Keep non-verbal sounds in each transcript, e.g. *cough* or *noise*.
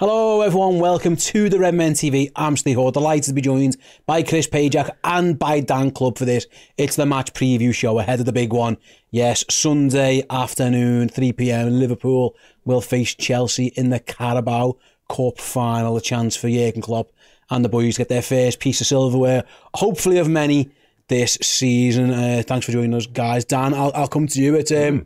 Hello, everyone. Welcome to the Redmen TV. I'm Ste Hoare. Delighted to be joined by Chris Pajak and by Dan Clubb for this. It's the match preview show ahead of the big one. Yes, Sunday afternoon, 3 p.m. Liverpool will face Chelsea in the Carabao Cup final. A chance for Jurgen Klopp and the boys to get their first piece of silverware, hopefully of many this season. Uh, thanks for joining us, guys. Dan, I'll, I'll come to you. It's um,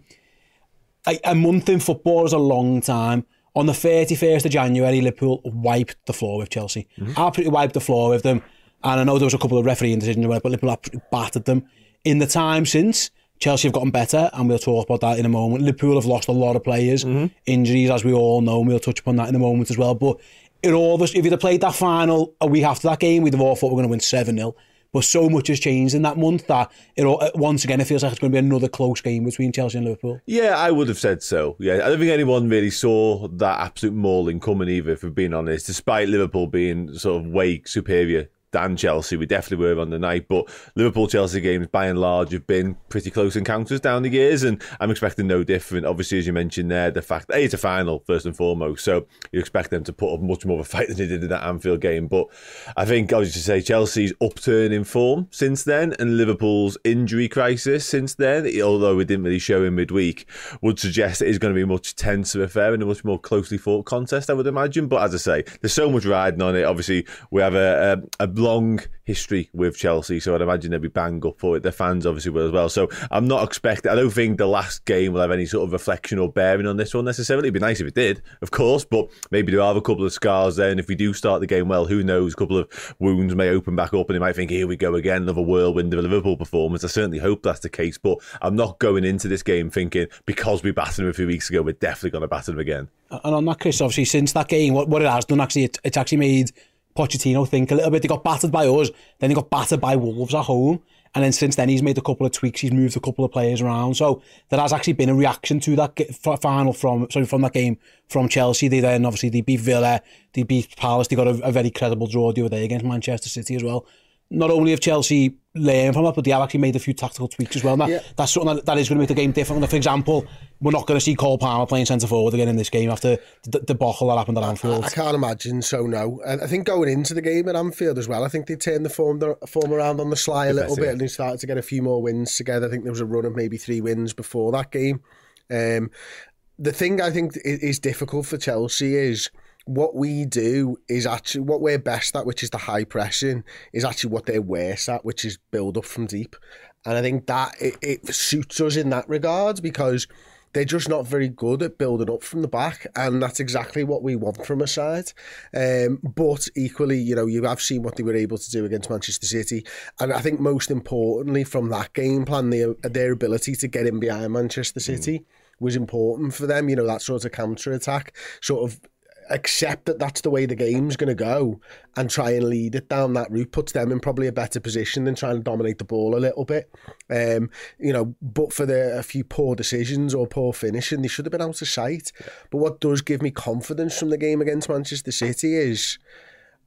a, a month in football is a long time. On the 31st of January, Liverpool wiped the floor with Chelsea. Mm-hmm. Absolutely wiped the floor with them. And I know there was a couple of refereeing decisions, but Liverpool absolutely battered them. In the time since, Chelsea have gotten better, and we'll talk about that in a moment. Liverpool have lost a lot of players, mm-hmm. injuries, as we all know, and we'll touch upon that in a moment as well. But in all if you'd have played that final a week after that game, we'd have all thought we are going to win 7 0. But so much has changed in that month that it all, once again it feels like it's going to be another close game between Chelsea and Liverpool. Yeah, I would have said so. Yeah, I don't think anyone really saw that absolute mauling coming either. If we're being honest, despite Liverpool being sort of way superior than Chelsea. We definitely were on the night, but Liverpool Chelsea games by and large have been pretty close encounters down the years, and I'm expecting no different. Obviously, as you mentioned there, the fact that it's a final first and foremost, so you expect them to put up much more of a fight than they did in that Anfield game. But I think just to say Chelsea's upturn in form since then, and Liverpool's injury crisis since then, although it didn't really show in midweek, would suggest it is going to be a much tenser affair and a much more closely fought contest, I would imagine. But as I say, there's so much riding on it. Obviously, we have a, a, a long history with Chelsea, so I'd imagine they'd be bang up for it. Their fans obviously will as well. So I'm not expecting. I don't think the last game will have any sort of reflection or bearing on this one necessarily. It'd be nice if it did, of course, but maybe there have a couple of scars there. And if we do start the game well, who knows? A couple of wounds may open back up, and they might think, "Here we go again, another whirlwind of a Liverpool performance." I certainly hope that's the case, but I'm not going into this game thinking because we battered them a few weeks ago, we're definitely going to batter them again. And on that, Chris, obviously since that game, what, what it has done actually, it, it's actually made Pochettino think a little bit. They got battered by us, then they got battered by Wolves at home. And then since then, he's made a couple of tweaks. He's moved a couple of players around. So there has actually been a reaction to that final from sorry from that game from Chelsea. They then obviously they beat Villa, they beat Palace. They got a, a very credible draw the other day against Manchester City as well not only have Chelsea learned from it, but they have actually made a few tactical tweaks as well. That, yeah. That's something that, that is going to make the game different. For example, we're not going to see Cole Palmer playing centre forward again in this game after the debacle that happened at Anfield. I, I, can't imagine so, no. And I think going into the game at Anfield as well, I think they turned the form, the form around on the sly a little bit and they started to get a few more wins together. I think there was a run of maybe three wins before that game. Um, the thing I think is difficult for Chelsea is what we do is actually what we're best at, which is the high pressing, is actually what they're worse at, which is build up from deep. And I think that it, it suits us in that regard because they're just not very good at building up from the back, and that's exactly what we want from a side. Um, but equally, you know, you have seen what they were able to do against Manchester City, and I think most importantly from that game plan, their, their ability to get in behind Manchester City. Mm. Was important for them, you know, that sort of counter attack, sort of accept that that's the way the game's going to go and try and lead it down that route puts them in probably a better position than trying to dominate the ball a little bit. Um, you know, but for the a few poor decisions or poor finishing, they should have been out of sight. But what does give me confidence from the game against Manchester City is.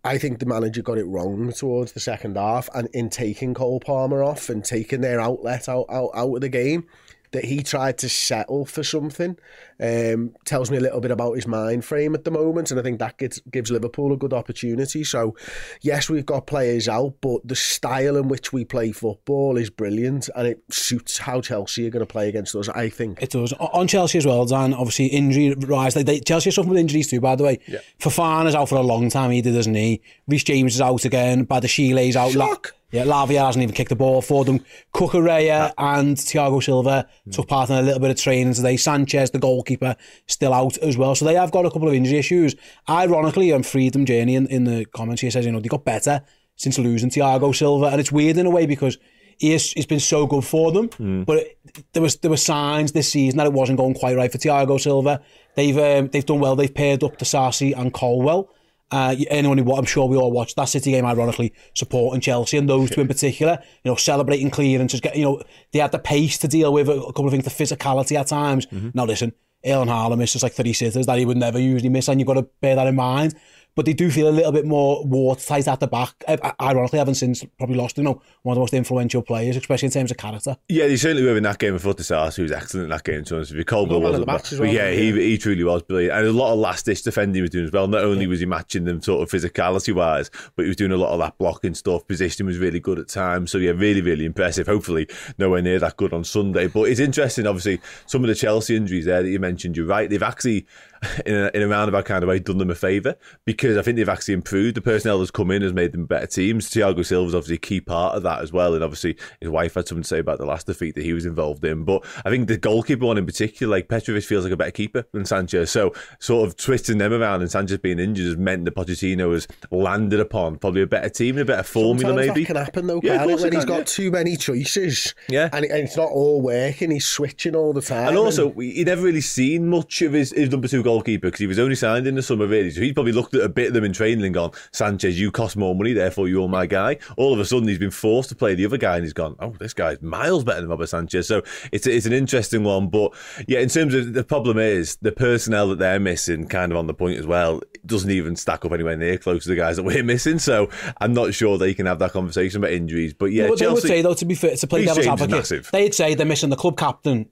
I think the manager got it wrong towards the second half and in taking Cole Palmer off and taking their outlet out, out, out of the game that he tried to settle for something. Um, tells me a little bit about his mind frame at the moment, and I think that gives, gives Liverpool a good opportunity. So, yes, we've got players out, but the style in which we play football is brilliant, and it suits how Chelsea are going to play against us. I think it does on Chelsea as well. Dan, obviously injury rise. Like they, Chelsea are suffering with injuries too. By the way, yeah. Fofana is out for a long time. He did his knee. Reece James is out again. Badiashile's out. Shock. Yeah, Lavia hasn't even kicked the ball for them. Cucurella and Thiago Silva mm. took part in a little bit of training today. Sanchez, the goalkeeper, still out as well. So they have got a couple of injury issues. Ironically, um, Freedom Journey in, in the comments here says, you know, they got better since losing Thiago Silva. And it's weird in a way because he has, he's been so good for them. Mm. But it, there was there were signs this season that it wasn't going quite right for Thiago Silva. They've um, they've done well. They've paired up Disasi and Colwill. Uh, anyone who I'm sure we all watched that City game, ironically supporting Chelsea and those two in particular, you know, celebrating clearances. Get you know, they had the pace to deal with a, couple of things, the physicality at times. Mm-hmm. Now listen, Erling Haaland misses like three sitters that he would never usually miss, and you've got to bear that in mind but they do feel a little bit more watertight at the back. Ironically, having since probably lost, you know, one of the most influential players, especially in terms of character. Yeah, they certainly were in that game of Futsal, who was excellent in that game. To honest with you, Colwill was well, but yeah, he he truly was brilliant, and a lot of last ditch defending he was doing as well. Not only yeah. was he matching them sort of physicality wise, but he was doing a lot of that blocking stuff. Positioning was really good at times. So yeah, really really impressive. Hopefully, nowhere near that good on Sunday. But it's interesting, obviously, some of the Chelsea injuries there that you mentioned. You're right; they've actually *laughs* in a, in a roundabout kind of way done them a favour because I think they've actually improved. The personnel that's come in has made them better teams. Thiago Silva's obviously a key part of that as well, and obviously his wife had something to say about the last defeat that he was involved in. But I think the goalkeeper one in particular, like Petrovic, feels like a better keeper than Sanchez. So sort of twisting them around and Sanchez being injured has meant that Pochettino has landed upon probably a better team, and a better formula. Sometimes maybe that can happen though, yeah, when he's got yeah. too many choices. Yeah, and, and it's not all working. He's switching all the time. And also, and... he never really seen much of his, his number two goalkeeper because he was only signed in the summer, really. So he's probably looked at a bit of them in training and gone, Sanchez, you cost more money, therefore you're my guy. All of a sudden, he's been forced to play the other guy, and he's gone, oh, this guy's miles better than Robert Sanchez. So it's it's an interesting one, but yeah, in terms of the problem is the personnel that they're missing, kind of on the point as well, doesn't even stack up anywhere near close to the guys that we're missing. So I'm not sure they can have that conversation about injuries. But yeah, well, Chelsea, they would say though, to be fair, to play devil's advocate, they'd say they're missing the club captain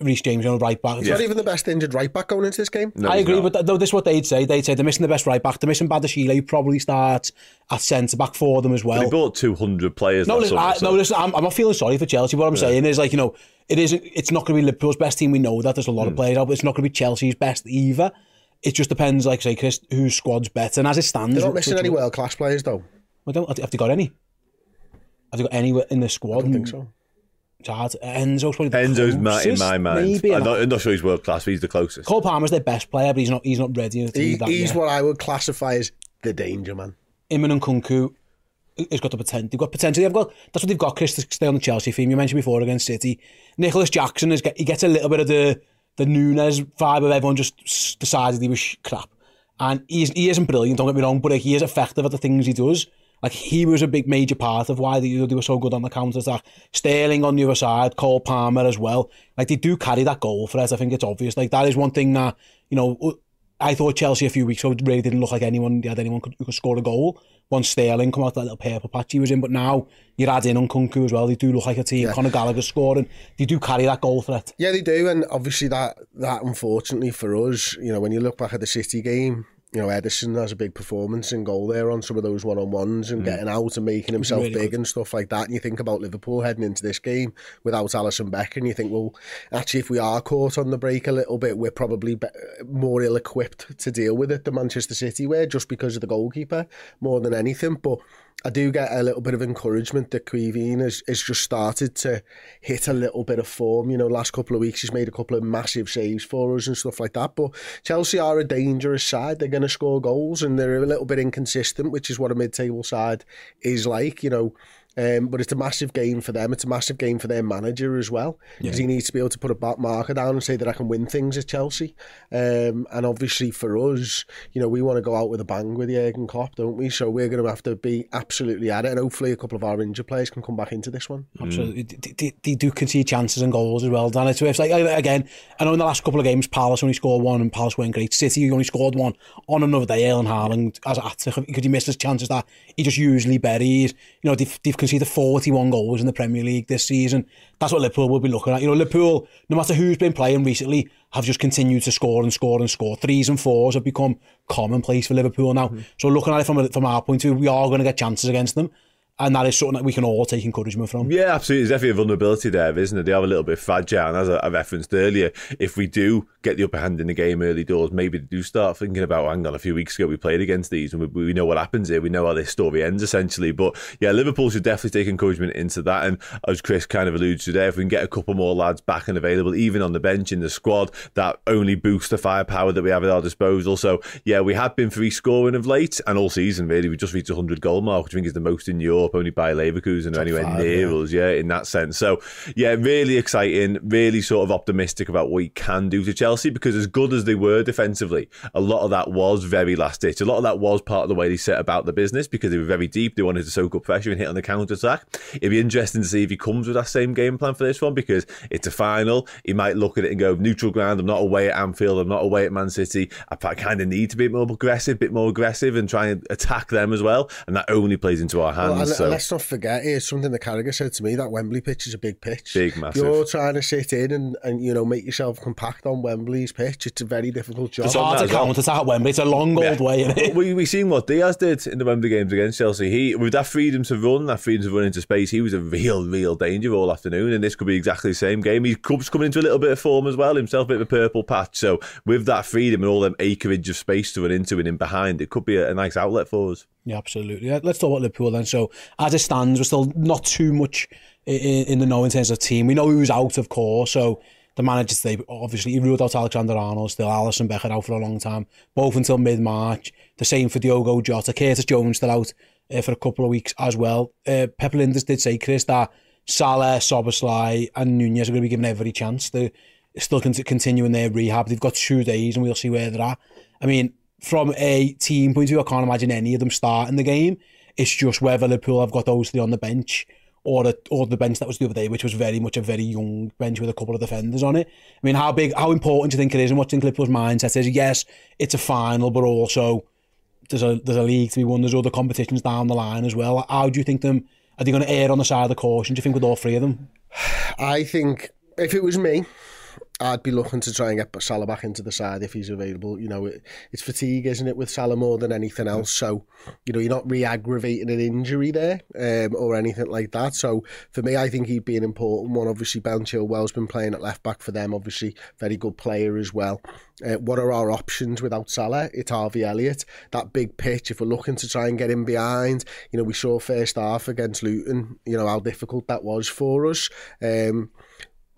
Reece James on right back. It's yeah. not even the best injured right back going into this game. No, I agree, not. but though this is what they'd say. They'd say they're missing the best right back. They're missing Badiashile, who probably starts at centre back for them as well. But they bought 200 players. No, listen, I, so. no listen, I'm, I'm, not feeling sorry for Chelsea. What I'm yeah. saying is, like, you know, it isn't. It's not going to be Liverpool's best team. We know that. There's a lot mm. of hmm. players out, but it's not going to be Chelsea's best either. It just depends, like say, Chris, whose squad's better. And as it stands, they're not missing any world class players, though. I don't. Have they got any? Have they got any in the squad? I don't think so. Chad. Enzo's probably the Enzo's closest, in my mind. Maybe, I'm not, I'm not sure he's world class, but he's the closest. Cole Palmer's their best player, but he's not he's not ready to he, that He's yet. what I would classify as the danger man. Iman and Kunku has got the potential. They've got potential. They've got that's what they've got. Chris to stay on the Chelsea theme you mentioned before against City. Nicholas Jackson is he gets a little bit of the the Nunes vibe of everyone just decided he was crap, and he's, he isn't brilliant. Don't get me wrong, but he is effective at the things he does. Like he was a big major part of why they, they were so good on the counter attack. Sterling on the other side, Cole Palmer as well. Like they do carry that goal for us. I think it's obvious. Like that is one thing that you know. I thought Chelsea a few weeks ago really didn't look like anyone had anyone could, who could score a goal. Once Sterling come out that little purple patch he was in, but now you add in Nkunku as well. They do look like a team. Yeah. Conor Gallagher scoring. They do carry that goal threat. Yeah, they do, and obviously that that unfortunately for us, you know, when you look back at the City game, you know, Ederson has a big performance and goal there on some of those one on ones and mm. getting out and making himself really big good. and stuff like that. And you think about Liverpool heading into this game without Alisson Beck, and you think, well, actually, if we are caught on the break a little bit, we're probably be- more ill equipped to deal with it than Manchester City were just because of the goalkeeper more than anything. But I do get a little bit of encouragement that Caoimhín has, has just started to hit a little bit of form. You know, last couple of weeks he's made a couple of massive saves for us and stuff like that. But Chelsea are a dangerous side. They're going to score goals and they're a little bit inconsistent, which is what a mid-table side is like. You know, um, but it's a massive game for them. It's a massive game for their manager as well because yeah. he needs to be able to put a back marker down and say that I can win things at Chelsea. Um, and obviously for us, you know, we want to go out with a bang with Jurgen Klopp, don't we? So we're going to have to be absolutely at it. And hopefully a couple of our injured players can come back into this one. Absolutely. Mm. They, they, do concede chances and goals as well, Dan. It's, it's like, again, I know in the last couple of games, Palace only scored one and Palace weren't great. City you only scored one on another day. Erling Haaland, as at, could he miss his chances that he just usually buries? You know, they've, they've conceded 41 goals in the Premier League this season. That's what Liverpool will be looking at. You know, Liverpool, no matter who's been playing recently, have just continued to score and score and score. Threes and fours have become commonplace for Liverpool now. Mm-hmm. So looking at it from, from our point of view, we are going to get chances against them and that is something that we can all take encouragement from. Yeah, absolutely. There's definitely a vulnerability there, isn't it? They are a little bit fragile, and as I referenced earlier, if we do get the upper hand in the game early doors, maybe they do start thinking about, oh, hang on, a few weeks ago we played against these, and we, we know what happens here. We know how this story ends, essentially. But yeah, Liverpool should definitely take encouragement into that. And as Chris kind of alluded to there, if we can get a couple more lads back and available, even on the bench in the squad, that only boosts the firepower that we have at our disposal. So yeah, we have been free scoring of late, and all season really, we just reached a 100 goal mark, which I think is the most in Europe, only by Leverkusen. Or anywhere five, near yeah. us, yeah, in that sense. So, yeah, really exciting, really sort of optimistic about what he can do to Chelsea because as good as they were defensively, a lot of that was very last ditch. A lot of that was part of the way they set about the business because they were very deep. They wanted to soak up pressure and hit on the counter attack. It'd be interesting to see if he comes with that same game plan for this one because it's a final. He might look at it and go, neutral ground, I'm not away at Anfield, I'm not away at Man City. I kind of need to be more aggressive, a bit more aggressive and try and attack them as well. And that only plays into our hands. Well, so. let's not forget that is something that Carragher said to me that Wembley pitch is a big pitch. Big, massive. You're trying to sit in and, and you know make yourself compact on Wembley's pitch. It's a very difficult job. It's hard to count at Wembley. It's a long old way. Isn't it? We we seen what Diaz did in the Wembley games against Chelsea. He with that freedom to run, that freedom to run into space, he was a real, real danger all afternoon. And this could be exactly the same game. He's coming into a little bit of form as well. Himself a bit of a purple patch. So with that freedom and all them acreage of space to run into and in behind, it could be a, a nice outlet for us. Yeah, absolutely. Let's talk about Liverpool then. So as it stands, we're still not too much in, in the know in terms of team. We know who's out, of course. So the manager today, obviously, he ruled out Alexander Arnold, still Alisson Becker out for a long time, both until mid March. The same for Diogo Jota. Curtis Jones still out uh, for a couple of weeks as well. Uh, Pep Lijnders did say, Chris, that Salah, Szoboszlai, and Nunez are going to be given every chance. They're still continuing their rehab. They've got two days, and we'll see where they're at. I mean, from a team point of view, I can't imagine any of them starting the game. It's just whether Liverpool have got those three on the bench or a, or the bench that was the other day, which was very much a very young bench with a couple of defenders on it. I mean, how big, how important do you think it is, and what's in Liverpool's mindset is? Yes, it's a final, but also there's a there's a league to be won. There's other competitions down the line as well. How do you think them? Are they going to err on the side of the caution? Do you think with all three of them? I think if it was me, I'd be looking to try and get Salah back into the side if he's available. You know, it, it's fatigue, isn't it, with Salah more than anything else. So, you know, you're not re-aggravating an injury there um, or anything like that. So, for me, I think he'd be an important one. Obviously, Ben Chilwell's been playing at left back for them. Obviously, very good player as well. Uh, what are our options without Salah? It's Harvey Elliott. That big pitch, if we're looking to try and get him behind, you know, we saw first half against Luton, you know, how difficult that was for us. Um,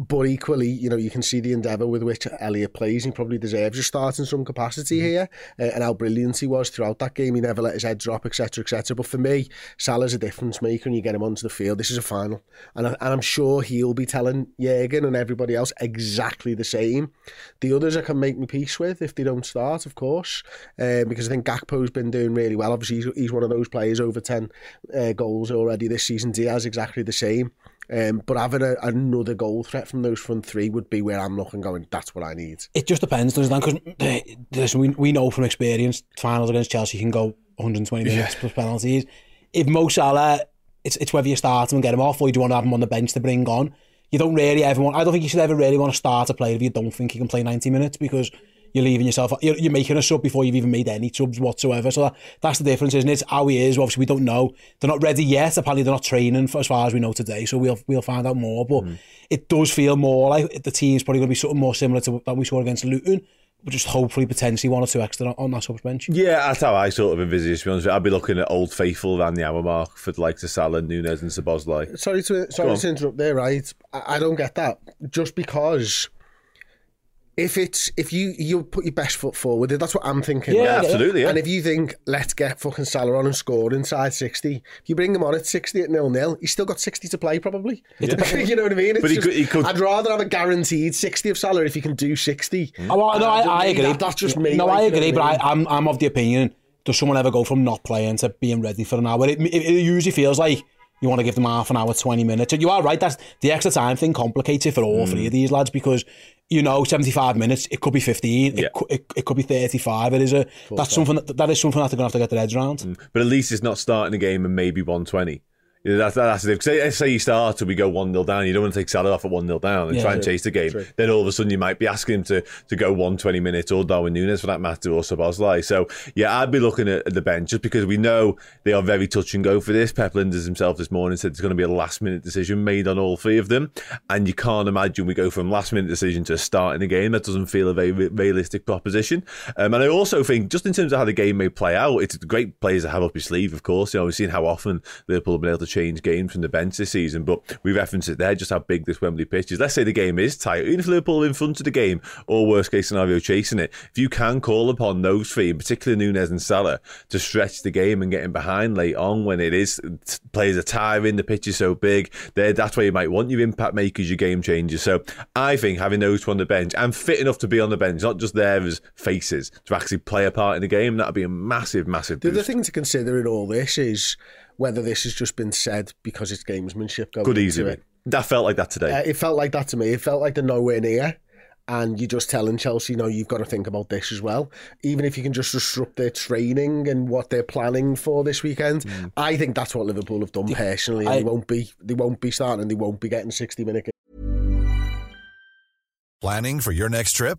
but equally, you know, you can see the endeavour with which Elliot plays. He probably deserves a start in some capacity mm-hmm. here, uh, and how brilliant he was throughout that game. He never let his head drop, etc., etc. But for me, Salah's a difference maker, and you get him onto the field. This is a final, and, I, and I'm sure he'll be telling Jurgen and everybody else exactly the same. The others I can make my peace with if they don't start, of course, uh, because I think Gakpo's been doing really well. Obviously, he's, he's one of those players over ten uh, goals already this season. Diaz exactly the same. Um, but having a, another goal threat from those front three would be where I'm looking going, that's what I need. It just depends, doesn't it? Because we, we know from experience, finals against Chelsea can go 120 minutes yeah. plus penalties. If Mo Salah, it's, it's whether you start him and get him off or you do want to have him on the bench to bring on. You don't really ever want, I don't think you should ever really want to start a player if you don't think he can play 90 minutes because you're leaving yourself, you're, you're making a sub before you've even made any subs whatsoever. So that, that's the difference, isn't it? How he is, obviously we don't know. They're not ready yet. Apparently they're not training for, as far as we know today. So we'll we'll find out more. But mm. it does feel more like the team's probably going to be something more similar to that we saw against Luton. But just hopefully potentially one or two extra on that subs bench. Yeah, that's how I sort of envisage. To be honest, I'd be looking at old faithful around the hour mark for the likes of Salah, Nunez, and Szoboszlai. Sorry to sorry to interrupt there, right? I, I don't get that. Just because if it's if you you put your best foot forward, that's what I'm thinking. Yeah, right? absolutely. Yeah. And if you think let's get fucking Salah on and score inside sixty, if you bring him on at sixty at nil nil, he's still got sixty to play probably. Yeah. *laughs* you know what I mean? It's but he, just, could, he could. I'd rather have a guaranteed sixty of Salah if he can do sixty. Oh, well, no, I, I, agree. That, that's just me. No, like, I agree, but I, I'm I'm of the opinion. Does someone ever go from not playing to being ready for an hour? It, it, it usually feels like you want to give them half an hour, 20 minutes. And You are right, that's the extra time thing complicates it for all mm. three of these lads because you know, 75 minutes, it could be 15, yeah. it, could, it, it, could be 35. It is a, Full that's time. something that, that is something that they're going to have to get their heads around. Mm. But at least it's not starting a game and maybe 120. Yeah, that's that's it. Say, say you start and we go one 0 down. You don't want to take Salah off at one 0 down and Yeah, try and true, chase the game. true. Then all of a sudden you might be asking him to to go one 20 minutes or Darwin Nunez for that matter or Szoboszlai. So yeah, I'd be looking at, at the bench just because we know they are very touch and go for this. Pep Lijnders himself this morning said it's going to be a last minute decision made on all three of them, and you can't imagine we go from last minute decision to starting the game. That doesn't feel a very realistic proposition. Um, and I also think just in terms of how the game may play out, it's great players to have up your sleeve. Of course, you know we've seen how often Liverpool have been able to change games from the bench this season, but we referenced it there just how big this Wembley pitch is. Let's say the game is tight, even if Liverpool are in front of the game, or worst case scenario chasing it. If you can call upon those three, in particular Nunez and Salah, to stretch the game and get in behind late on when it is players are tiring, the pitch is so big, there that's where you might want your impact makers, your game changers. So I think having those two on the bench and fit enough to be on the bench, not just there as faces, to actually play a part in the game, that'd be a massive, massive The other thing to consider in all this is whether this has just been said because it's gamesmanship going Could into easily. it. That felt like that today. Uh, it felt like that to me. It felt like they're nowhere near. And you're just telling Chelsea, no, you've got to think about this as well. Even if you can just disrupt their training and what they're planning for this weekend, I think that's what Liverpool have done personally. And I- they won't be, they won't be starting. and They won't be getting 60 minute Planning for your next trip?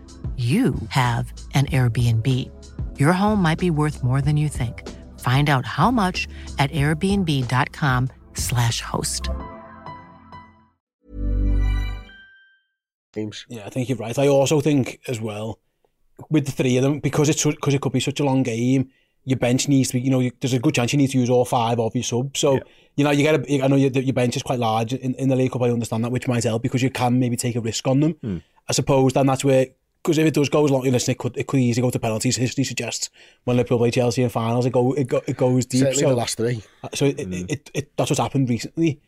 you have an Airbnb. Your home might be worth more than you think. Find out how much at airbnb.com/slash host. Yeah, I think you're right. I also think as well with the three of them because it's because it could be such a long game. Your bench needs to be, you know, you, there's a good chance you need to use all five of your subs. So you know, you get a, I know your, your bench is quite large in, in the League Cup. I understand that, which might help because you can maybe take a risk on them. Hmm. I suppose then that's where. Because if it does go as long, listen, it could, it could easily go to penalties. History suggests when Liverpool play Chelsea in finals, it go it, go, it goes deep. Certainly so, the last three. Uh, so it, it, it, it, that's what's happened recently.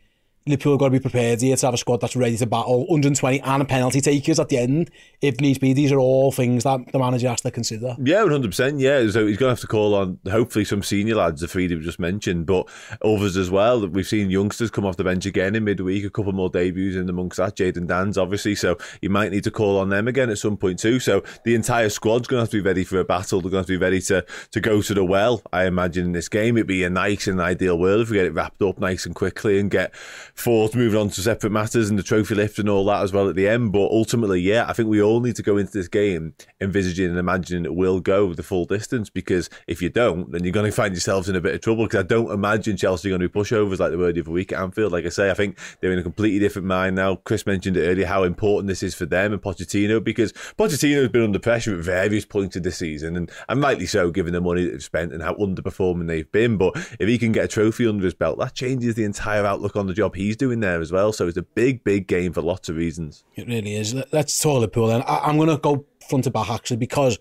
Liverpool have got to be prepared here to have a squad that's ready to battle 120 and penalty takers at the end if needs be. These are all things that the manager has to consider. Yeah, one hundred percent. Yeah, so he's going to have to call on hopefully some senior lads, the three that we just mentioned, but others as well. We've seen youngsters come off the bench again in midweek. A couple more debuts in amongst that. Jayden Danns obviously, so you might need to call on them again at some point too. So the entire squad's going to have to be ready for a battle. They're going to have to be ready to to go to the well. I imagine in this game, it'd be a nice and ideal world if we get it wrapped up nice and quickly and get forth moving on to separate matters and the trophy lift and all that as well at the end. But ultimately, yeah, I think we all need to go into this game envisaging and imagining it will go the full distance because if you don't, then you're going to find yourselves in a bit of trouble because I don't imagine Chelsea are going to be pushovers like they were the week at Anfield. Like I say, I think they're in a completely different mind now. Chris mentioned it earlier how important this is for them and Pochettino because Pochettino has been under pressure at various points of the season and, and rightly so given the money that they've spent and how underperforming they've been. But if he can get a trophy under his belt, that changes the entire outlook on the job he's doing there as well. So it's a big, big game for lots of reasons. It really is. Let- Let's talk Liverpool then. I, I'm going to go front to back actually because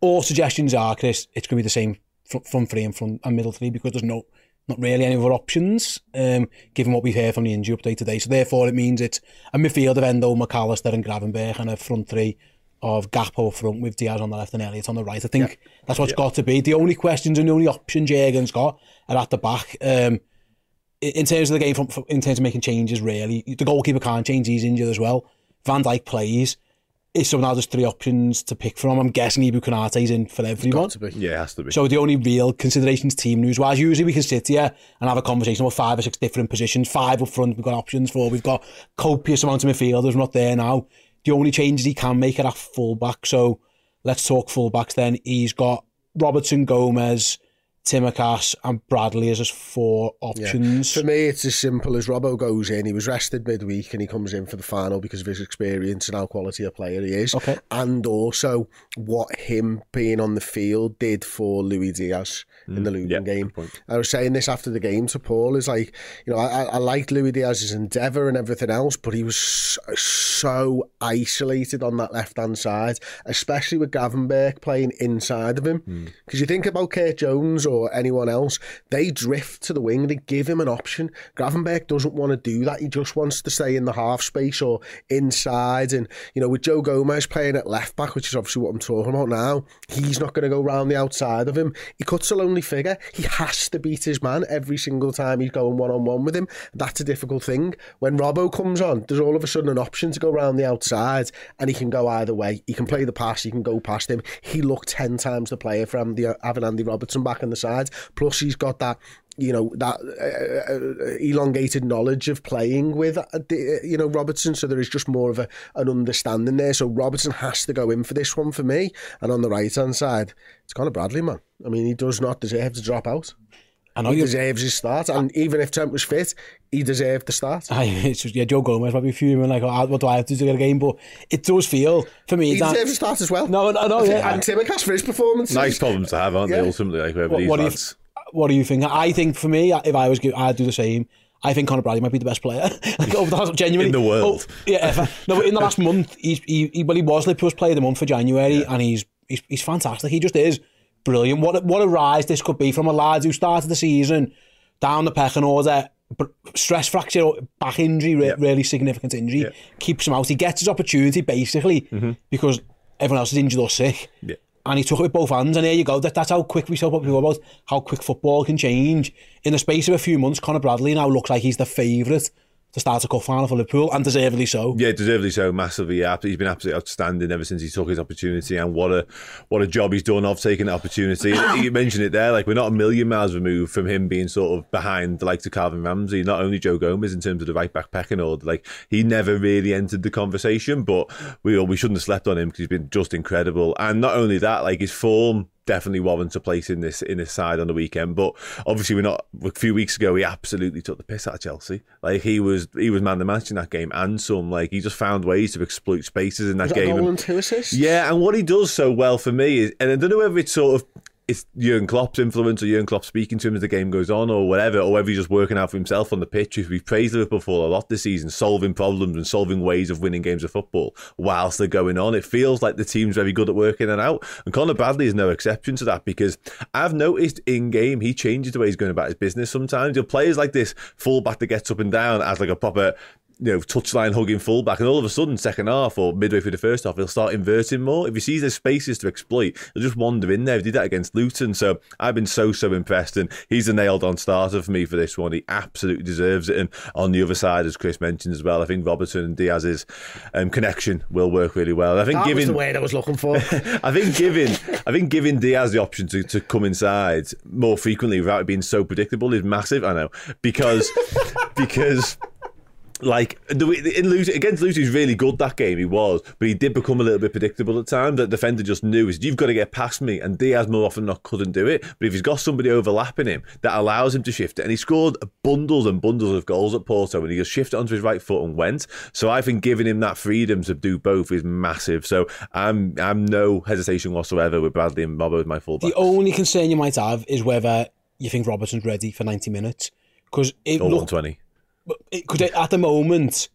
all suggestions are, Chris, it's going to be the same front, front three and front and middle three because there's no not really any other options um, given what we've heard from the injury update today. So therefore it means it's a midfield of Endo, McAllister and Gravenberch and a front three of Gakpo front with Diaz on the left and Elliott on the right. I think that's what's got to be. The only questions and the only options Jurgen's got are at the back. Um, in in terms of the game, from, from- in terms of making changes, really, the goalkeeper can't change. He's injured as well. Van Dijk plays. It's so now there's three options to pick from. I'm guessing Ibou Konate's in for everyone. Got to be. Yeah, it has to be. So the only real considerations team news wise, usually we can sit here and have a conversation about five or six different positions. Five up front, we've got options for. We've got copious amounts of midfielders not there now. The only changes he can make are at fullback. So let's talk fullbacks then. He's got Robertson, Gomez, Tsimikas and Bradley as his four options. For me, it's as simple as Robbo goes in. He was rested midweek and he comes in for the final because of his experience and how quality a player he is. Okay. And also what him being on the field did for Luis Diaz in the mm, Luton yeah, game. point. I was saying this after the game to Paul is like, you know, I, I liked Luis Diaz's endeavour and everything else, but he was so, so isolated on that left hand side, especially with Gravenberch playing inside of him. Hmm. Because you think about Kurt Jones or anyone else, they drift to the wing, they give him an option. Gravenberch doesn't want to do that. He just wants to stay in the half space or inside. And, you know, with Joe Gomez playing at left back, which is obviously what I'm talking about now, he's not going to go round the outside of him. He cuts a lonely figure. He has to beat his man every single time he's going one on one with him. That's a difficult thing. When Robbo comes on, there's all of a sudden an option to go round the outside and he can go either way. He can play the pass, he can go past him. He looked 10 times the player from the having Andy Robertson back on the side. Plus, he's got that you know that uh, uh, elongated knowledge of playing with uh, uh, you know Robertson so there is just more of a an understanding there so Robertson has to go in for this one for me and on the right hand side it's Conor Bradley man I mean he does not deserve to drop out I know he you. deserves his start and even if Trent was fit he deserved the start Aye, it's just, yeah, Joe Gomez probably fuming like, oh, what do I have to do to get a game? But it does feel for me he that deserves a start as well no, no, no, yeah. and Tsimikas for his performance Nice problems to have, aren't Yeah. they? Ultimately, like whoever What, these what do you, lads. What do you think? I think for me, if I was, I'd do the same. I think Conor Bradley might be the best player. *laughs* like oh, over the last, genuinely In the world. Oh, yeah, ever. no, in the last month, he's he, he well, he was Liverpool's player of the month for January, and he's, he's he's fantastic. He just is brilliant. What a, what a rise this could be from a lad who started the season down the pecking order. Stress fracture, back injury, re- really significant injury, Yeah. keeps him out. He gets his opportunity basically mm-hmm. because everyone else is injured or sick Yeah. and he took it with both hands, and there you go. That, that's how quick we saw what people about how quick football can change. In the space of a few months, Conor Bradley now looks like he's the favourite to start a cup final for Liverpool, and deservedly so. Yeah, deservedly so, massively. Yeah, he's been absolutely outstanding ever since he took his opportunity, and what a what a job he's done of taking the opportunity. *coughs* you mentioned it there, like we're not a million miles removed from him being sort of behind the likes of Calvin Ramsay, not only Joe Gomez in terms of the right back pecking order. Like he never really entered the conversation, but we we shouldn't have slept on him because he's been just incredible. And not only that, like his form definitely warrants a place in this in this side on the weekend. But obviously, we're not. A few weeks ago, he absolutely took the piss out of Chelsea. Like he was he was man of the match in that game, and some. Like he just found ways to exploit spaces in that Was that game. And two assists yeah, and what he does so well for me is, and I don't know whether it's sort of it's Jurgen Klopp's influence or Jurgen Klopp speaking to him as the game goes on or whatever, or whether he's just working out for himself on the pitch. We've praised Liverpool for a lot this season, solving problems and solving ways of winning games of football whilst they're going on. It feels like the team's very good at working it out. And Conor Bradley is no exception to that because I've noticed in game he changes the way he's going about his business sometimes. You'll players like this fullback that gets up and down as like a proper you know, touchline hugging fullback, and all of a sudden, second half or midway through the first half, he'll start inverting more. If he sees there's spaces to exploit, he'll just wander in there. He did that against Luton, so I've been so so impressed, and he's a nailed on starter for me for this one. He absolutely deserves it. And on the other side, as Chris mentioned as well, I think Robertson and Diaz's um, connection will work really well. I think that giving the word I was looking for *laughs* I think giving I think giving Diaz the option to, to come inside more frequently without it being so predictable is massive. I know because because like in Luton against Luton, he was really good that game. He was, but he did become a little bit predictable at times. The defender just knew is you've got to get past me, and Diaz more often than not couldn't do it. But if he's got somebody overlapping him, that allows him to shift it, and he scored bundles and bundles of goals at Porto, and he just shifted onto his right foot and went. So I think giving him that freedom to do both is massive. So I'm I'm no hesitation whatsoever with Bradley and Robbo as my fullback. The only concern you might have is whether you think Robertson's ready for 90 minutes. Because it or look, 120. Because at the moment,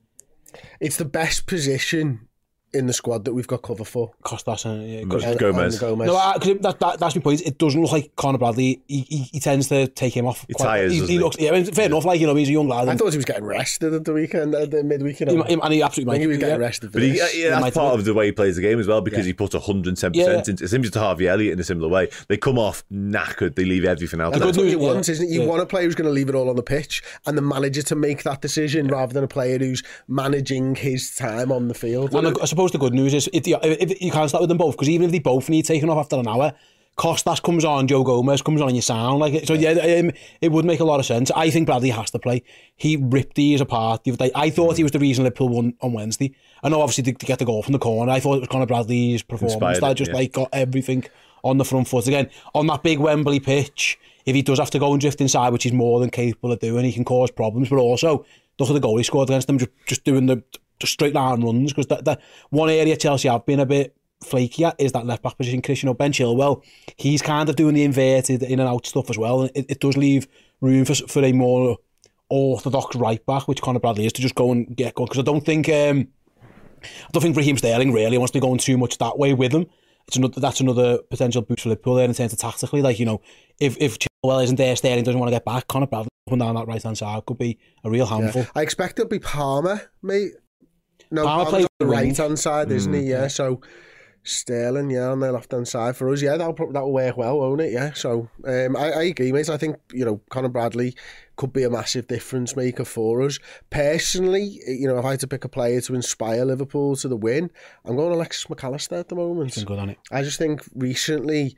it's the best position in the squad that we've got cover for Costas and yeah, Go- And- Gomez. and Gomez. No, I, cause that, that, that's my point. It doesn't look like Conor Bradley. He, he, he tends to take him off. He tires, He, he he? looks. Yeah, I mean, fair enough. Like you know, he's a young lad. I thought he was getting rested at the weekend, at the midweek. You know. he, and he absolutely I think he was getting yeah. rested for But he, this. yeah, that's part of the way he plays the game as well because Yeah. he puts 110% Yeah. into It's similar to Harvey Elliott in a similar way. They come off knackered, they leave everything out And there. that's what you Yeah. want, isn't it? You Yeah. want a player who's going to leave it all on the pitch and the manager to make that decision rather than a player who's managing his time on the field. And I, I suppose suppose the good news is if, the, if you can't start with them both because even if they both need taking off after an hour, Costas comes on, Joe Gomez comes on, and you sound like it. so. Yeah, um, it would make a lot of sense. I think Bradley has to play. He ripped these apart. the other day. I thought he was the reason Liverpool won on Wednesday. I know obviously to, to get the goal from the corner. I thought it was Conor Bradley's performance Inspired that it, just yeah. like got everything on the front foot again on that big Wembley pitch. If he does have to go and drift inside, which he's more than capable of doing, he can cause problems. But also look at the goal he scored against them, just, just doing the straight line runs because that, that one area Chelsea have been a bit flaky at is that left back position. Christian or Ben Chilwell, he's kind of doing the inverted in and out stuff as well. And it, it does leave room for for a more orthodox right back, which Conor Bradley is, to just go and get going. Because I don't think um, I don't think Raheem Sterling really wants to be going too much that way with him. It's another that's another potential boost for Liverpool there in terms of tactically. Like you know, if if Chilwell isn't there, Sterling doesn't want to get back. Conor Bradley up and down that right hand side could be a real handful. Yeah. I expect it'll be Palmer, mate. No, plays on the right hand side, isn't he? Yeah, so Sterling, yeah, on the left hand side for us. Yeah, that'll that'll work well, won't it? Yeah. So um, I, I agree, mate. I think you know Conor Bradley could be a massive difference maker for us. Personally, you know, if I had to pick a player to inspire Liverpool to the win, I'm going Alexis McAllister at the moment. Good on it. I just think recently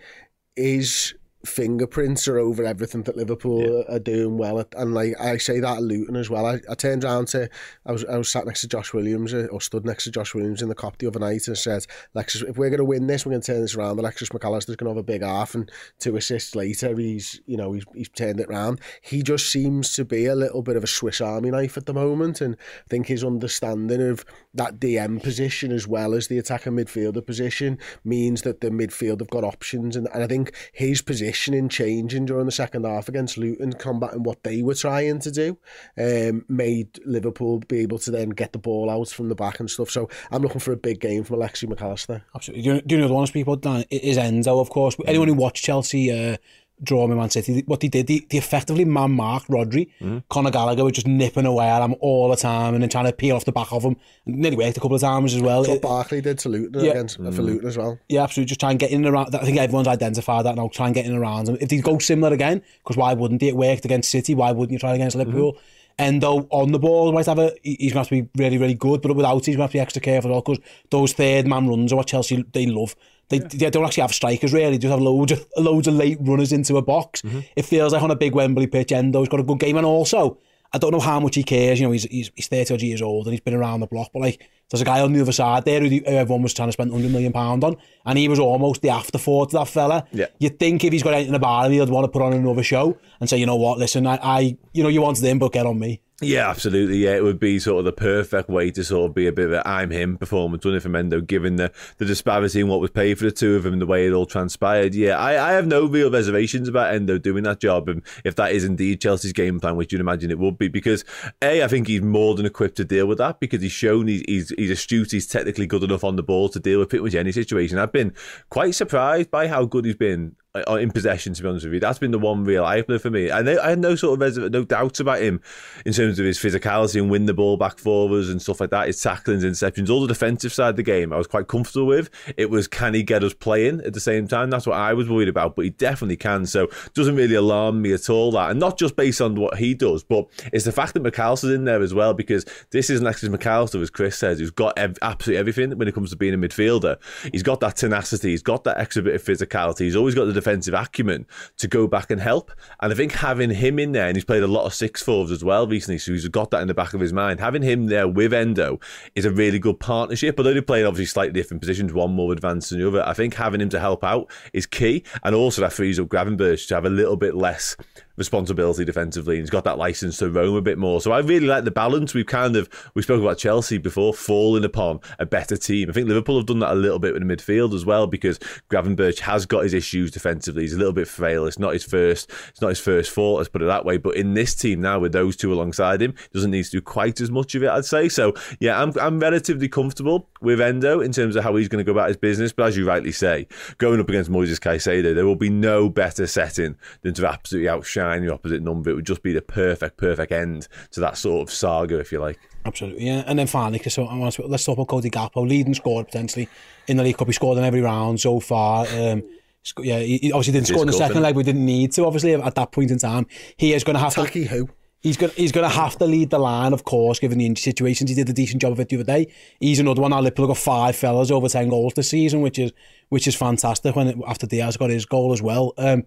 his fingerprints are over everything that Liverpool are doing well at, and like I say that at Luton as well. I, I turned around to I was I was sat next to Josh Williams uh, or stood next to Josh Williams in the Kop the other night and said, Alexis, if we're going to win this, we're going to turn this around. Alexis McAllister's going to have a big half, and two assists later, he's you know he's he's turned it round. He just seems to be a little bit of a Swiss Army knife at the moment, and I think his understanding of that DM position as well as the attacker midfielder position means that the midfield have got options, and, and I think his positioning changing during the second half against Luton, combating what they were trying to do, um, made Liverpool be able to then get the ball out from the back and stuff. So I'm looking for a big game from Alexi McAllister. Absolutely. Do you, know the ones people Dan is Enzo, of course. Anyone who watched Chelsea uh, draw with Man City, what he did, he, he effectively man-marked Rodri. Mm. Conor Gallagher was just nipping away at him all the time and then trying to peel off the back of him. And nearly worked a couple of times as well. That's Barkley did to Luton yeah. against uh, mm. for Luton as well. Yeah, absolutely. Just try and get in around. I think everyone's identified that now. Try and get in around him. If they go similar again, because why wouldn't they? It worked against City. Why wouldn't you try against mm-hmm. Liverpool? Mm -hmm. Endo on the ball might have a, he's going to have to be really, really good, but without it, he's going to have to be extra careful because those third man runs are what Chelsea, they love. They, they don't actually have strikers really. They just have loads of loads of late runners into a box. Mm-hmm. It feels like on a big Wembley pitch, Endo's got a good game, and also I don't know how much he cares. You know, he's he's, he's thirty odd years old and he's been around the block, but like there's a guy on the other side there who, who everyone was trying to spend hundred million pound on, and he was almost the afterthought to that fella. Yeah. You'd think if he's got anything about him, he'd want to put on another show and say, you know what, listen, I, I you know, you wanted him, but get on me. Yeah, absolutely. Yeah, it would be sort of the perfect way to sort of be a bit of a I'm him performance, wouldn't it, from Endo, given the, the disparity in what was paid for the two of them the way it all transpired. Yeah, I, I have no real reservations about Endo doing that job, and if that is indeed Chelsea's game plan, which you'd imagine it would be, because A, I think he's more than equipped to deal with that because he's shown he's, he's, he's astute, he's technically good enough on the ball to deal with pretty much any situation. I've been quite surprised by how good he's been Uh, in possession. To be honest with you, that's been the one real eye opener for me. And I had no sort of reserv- no doubts about him in terms of his physicality and win the ball back for us and stuff like that. His tacklings, interceptions, all the defensive side of the game, I was quite comfortable with. It was can he get us playing at the same time? That's what I was worried about, but he definitely can. So doesn't really alarm me at all. That and not just based on what he does, but it's the fact that McAllister's in there as well because this is Alexis McAllister, as Chris says, who's got ev- absolutely everything when it comes to being a midfielder. He's got that tenacity, he's got that extra bit of physicality, he's always got the defensive acumen to go back and help. And I think having him in there, and he's played a lot of six fours as well recently, so he's got that in the back of his mind. Having him there with Endo is a really good partnership. Although they play in obviously slightly different positions, one more advanced than the other, I think having him to help out is key. And also that frees up Gravenberch to have a little bit less responsibility defensively and he's got that license to roam a bit more. So I really like the balance. We've kind of we spoke about Chelsea before falling upon a better team. I think Liverpool have done that a little bit with the midfield as well because Gravenberch has got his issues defensively. He's a little bit frail. It's not his first it's not his first fault let's put it that way. But in this team now with those two alongside him doesn't need to do quite as much of it I'd say. So yeah I'm, I'm relatively comfortable with Endo in terms of how he's going to go about his business. But as you rightly say going up against Moises Caicedo there will be no better setting than to absolutely outshine the opposite number. It would just be the perfect, perfect end to that sort of saga, if you like. Absolutely, yeah. And then finally, Chris, I want to, let's talk about Cody Gakpo, leading scorer potentially in the League Cup. He scored in every round so far. Um, sc- yeah, he he obviously didn't He score in the second leg. We didn't need to, obviously, at that point in time. He is going to have to. Tacky who? He's going he's going to have to lead the line, of course, given the injury situations. He did a decent job of it the other day. He's another one. Our Liverpool got five fellas over ten goals this season, which is which is fantastic. When it, after Diaz got his goal as well, um,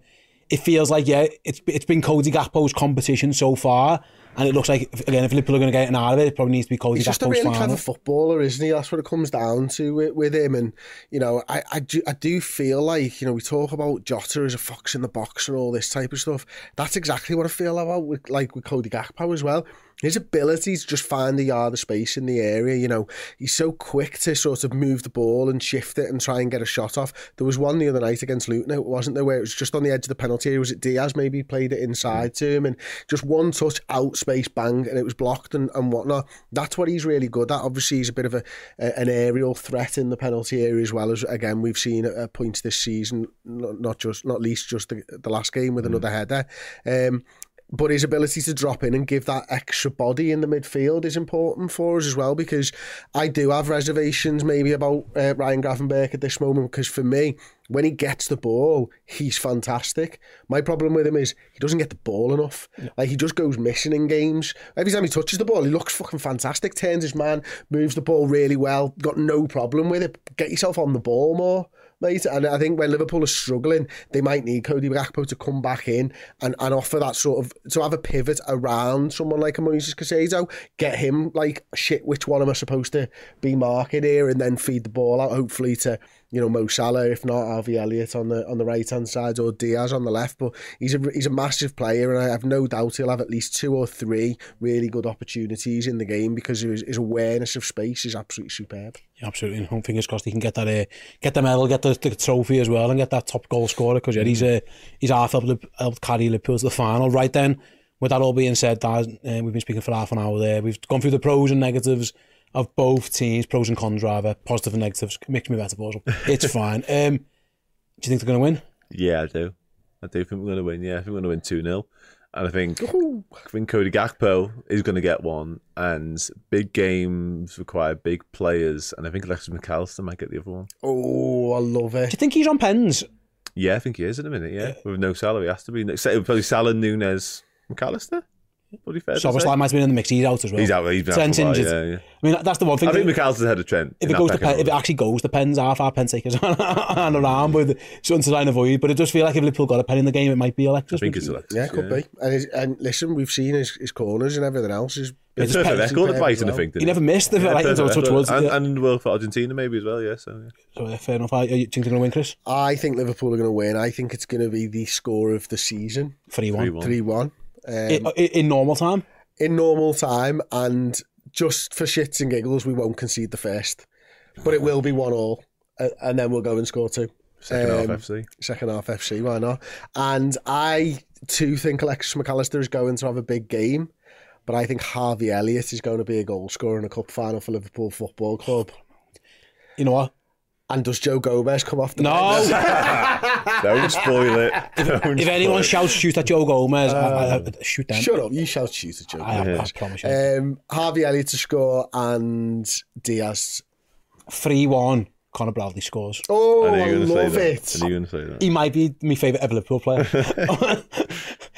it feels like yeah, it's it's been Cody Gakpo's competition so far. And it looks like, again, if Liverpool are going to get an out of it, it probably needs to be Cody He's just a really final. clever footballer, isn't he? That's what it comes down to with, with him. And, you know, I, I, do, I do feel like, you know, we talk about Jota as a fox in the box and all this type of stuff. That's exactly what I feel about with, like with Cody Gakpo as well. His ability to just find the yard of space in the area, you know, he's so quick to sort of move the ball and shift it and try and get a shot off. There was one the other night against Luton, it wasn't there, where it was just on the edge of the penalty area. Was it Diaz maybe played it inside to him and just one touch out space bang and it was blocked and, and whatnot. That's what he's really good at. Obviously, he's a bit of a, a an aerial threat in the penalty area as well as again we've seen at, at points this season, not, not just not least just the, the last game with another header. Um, but his ability to drop in and give that extra body in the midfield is important for us as well because I do have reservations maybe about uh, Ryan Gravenberch at this moment because for me when he gets the ball he's fantastic. My problem with him is he doesn't get the ball enough. Like he just goes missing in games. Every time he touches the ball he looks fucking fantastic turns his man moves the ball really well got no problem with it. Get yourself on the ball more mate. And I think when Liverpool are struggling, they might need Cody Gakpo to come back in and, and offer that sort of to have a pivot around someone like a Moises Caicedo, get him like shit. Which one am I supposed to be marking here, and then feed the ball out, hopefully to you know Mo Salah, if not Harvey Elliott on the on the right hand side or Diaz on the left. But he's a he's a massive player, and I have no doubt he'll have at least two or three really good opportunities in the game because his, his awareness of space is absolutely superb. Yeah, absolutely. And fingers crossed he can get that, uh, get the medal, get the, the trophy as well, and get that top goal scorer because yeah, he's uh, he's half helped, helped carry Liverpool to the final. Right then, with that all being said, Daz, uh, we've been speaking for half an hour there. We've gone through the pros and negatives of both teams, pros and cons rather, positive and negatives. Mix me better, Borzal. It's *laughs* fine. Um, do you think they're going to win? Yeah, I do. I do think we're going to win. Yeah, I think we're going to win 2 0. And I think I think Cody Gakpo is going to get one, and big games require big players, and I think Alexis Mac Allister might get the other one. Oh, I love it. Do you think he's on pens? Yeah, I think he is in a minute. Yeah, with no salary, has to be. Probably Salah, Nunez, McAllister. Probably fair. Szoboszlai, might have been in the mix. He's out as well. He's out. He's been Trent's out for a while, injured. yeah, yeah. I mean, that's the one thing. I think Mac Allister's ahead of Trent. if in it that goes to pecking pen, if it actually goes to pens, half our pen takers and around with something to try and avoid. But it does feel like if Liverpool got a pen in the game, it might be Alexis. I think it's Alexis. Yeah, it could be. And, his, and listen, we've seen his, his corners and everything else. His It's It's a perfect perfect record of fighting. I think. He didn't never missed the Yeah, right perfect touch record. words. and, yeah. and well for Argentina maybe as well. Yeah, so yeah. So, yeah, fair enough. I, you think they're going to win, Chris? I think Liverpool are going to win. I think it's going to be the score of the season, 3 1. 3-1. 3 1. Um, In, in normal time? in normal time, and just for shits and giggles, we won't concede the first. But it will be 1 all, and then we'll go and score two. Second Um, half FC. Second half FC, why not? And I too think Alexis Mac Allister is going to have a big game, but I think Harvey Elliott is going to be a goal scorer in a cup final for Liverpool Football Club. You know what? And does Joe Gomez come off the No! *laughs* Don't spoil it. Don't if anyone it. shouts shoot at Joe Gomez, I, I, I, shoot them. Shut up, you shout shoot at Joe I, I, Gomez. I promise you. Um, Harvey Elliott to score and Diaz. 3 1, Conor Bradley scores. Oh, I you were going to love it. that. I knew you going to say that. He might be my favourite ever Liverpool player. *laughs*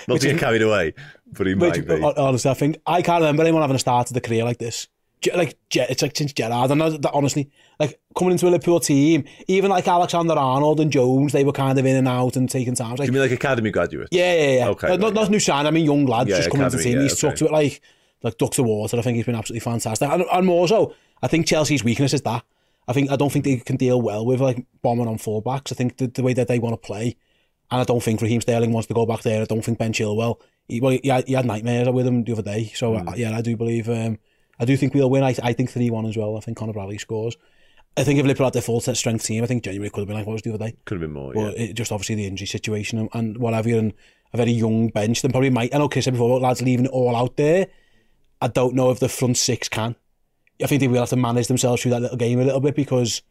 Not to get carried away, but he Which, might be. hon- honestly, I think I can't remember anyone having a start to the career like this. Like it's like since Gerrard, I know that honestly, like coming into a Liverpool team, even like Alexander Arnold and Jones, they were kind of in and out and taking times. Do Like, you mean like academy graduate? yeah, yeah, yeah. Okay, not, right, not yeah. new sign. I mean, young lads Yeah, just coming into the team. yeah, He's stuck okay. to it like like ducks to water. I think he's been absolutely fantastic. And, and more so, I think Chelsea's weakness is that. I think I don't think they can deal well with like bombing on fullbacks. I think the, the way that they want to play, and I don't think Raheem Sterling wants to go back there. I don't think Ben Chilwell. He, well, he, had, he had nightmares with him the other day. So uh, yeah, I do believe. Um, I do think we'll win. I, I think three one as well. I think Conor Bradley scores. I think if Liverpool had their full set strength team, I think January could have been like what was the other day. Could have been more. But Yeah. it just obviously the injury situation and, and whatever, and a very young bench, then probably might. I know Chris said before about lads leaving it all out there. I don't know if the front six can. I think they will have to manage themselves through that little game a little bit because,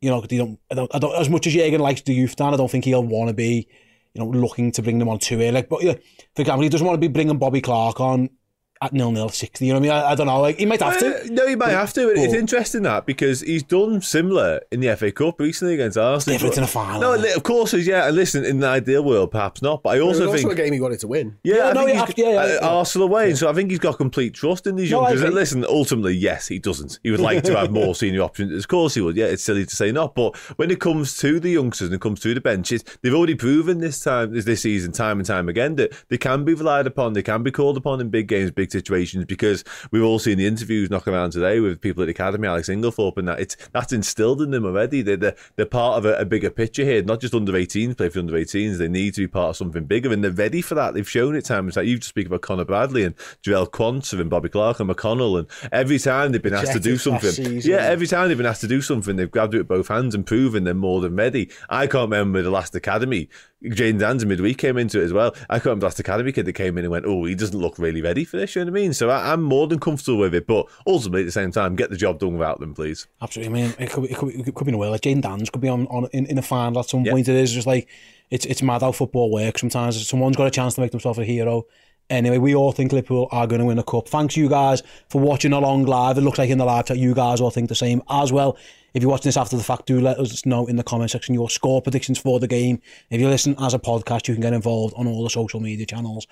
you know, they don't. I don't, I don't as much as Jurgen likes the youth down. I don't think he'll want to be, you know, looking to bring them on too early. Like, but yeah, for example, he doesn't want to be bringing Bobby Clark on at nil nil sixty. You know what I mean? I, I don't know. Like he might have to. Uh, no, he might have to. It's But- interesting that because he's done similar in the FA Cup recently against Arsenal. Different but- in a final, No, of course, he's yeah. And listen, in the ideal world, perhaps not. But I It was also also think a game he wanted to win. Yeah, Yeah, I no, think yeah, he's, yeah, yeah, uh, yeah. Arsenal away, so I think he's got complete trust in these No, youngsters. And listen, ultimately, yes, he doesn't. He would like to have more *laughs* senior options. Of course, he would. Yeah, it's silly to say not. But when it comes to the youngsters and it comes to the benches, they've already proven this time, this, this season, time and time again, that they can be relied upon. They can be called upon in big games, big situations. Because we've all seen the interviews knocking around today with people at the academy, Alex Inglethorpe, and that it's that's instilled in them already. They're they're, they're part of a, a bigger picture here, not just under 18s play for under 18s. They need to be part of something bigger, and they're ready for that. They've shown it time and time. You just speak about Conor Bradley and Jarell Quansah and Bobby Clark and McConnell, and every time they've been asked to do something, season. yeah, every time they've been asked to do something, they've grabbed it with both hands and proven they're more than ready. I can't remember the last academy. Jayden Danns midweek came into it as well. I can't remember the last academy kid that came in and went, "Oh, he doesn't look really ready for this." You know what I mean? So I, I'm more than comfortable with it, but ultimately at the same time, get the job done without them, please. Absolutely. I mean, it could, be- it could, be- it could be nowhere. Like Jayden Danns could be on, on in, in a final at some Yeah. point. It is just like it's it's mad how football works. Sometimes someone's got a chance to make themselves a hero. Anyway, we all think Liverpool are going to win a cup. Thanks you guys for watching along live. It looks like in the live chat you guys all think the same as well. If you're watching this after the fact, do let us know in the comment section your score predictions for the game. If you listen as a podcast, you can get involved on all the social media channels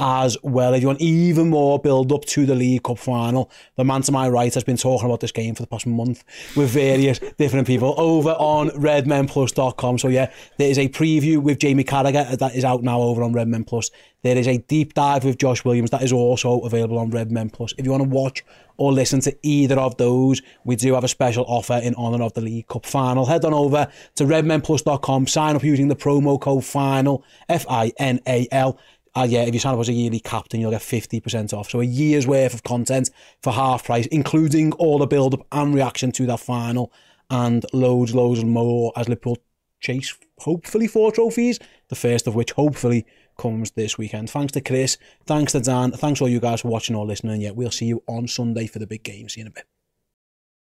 as well. If you want even more build up to the League Cup final, the man to my right has been talking about this game for the past month with various *laughs* different people over on redmenplus.com. So yeah, there is a preview with Jamie Carragher that is out now over on Redmen Plus. There is a deep dive with Josh Williams that is also available on Redmen Plus. If you want to watch or listen to either of those, we do have a special offer in honour of the League Cup final. Head on over to redmenplus.com, sign up using the promo code FINAL, F I N A L. Uh, yeah, if you sign up as a yearly captain, you'll get 50% off. So a year's worth of content for half price, including all the build up and reaction to that final, and loads, loads more as Liverpool chase, hopefully, four trophies, the first of which hopefully comes this weekend. Thanks to Chris, thanks to Dan, thanks all you guys for watching or listening. Yeah, we'll see you on Sunday for the big game. See you in a bit.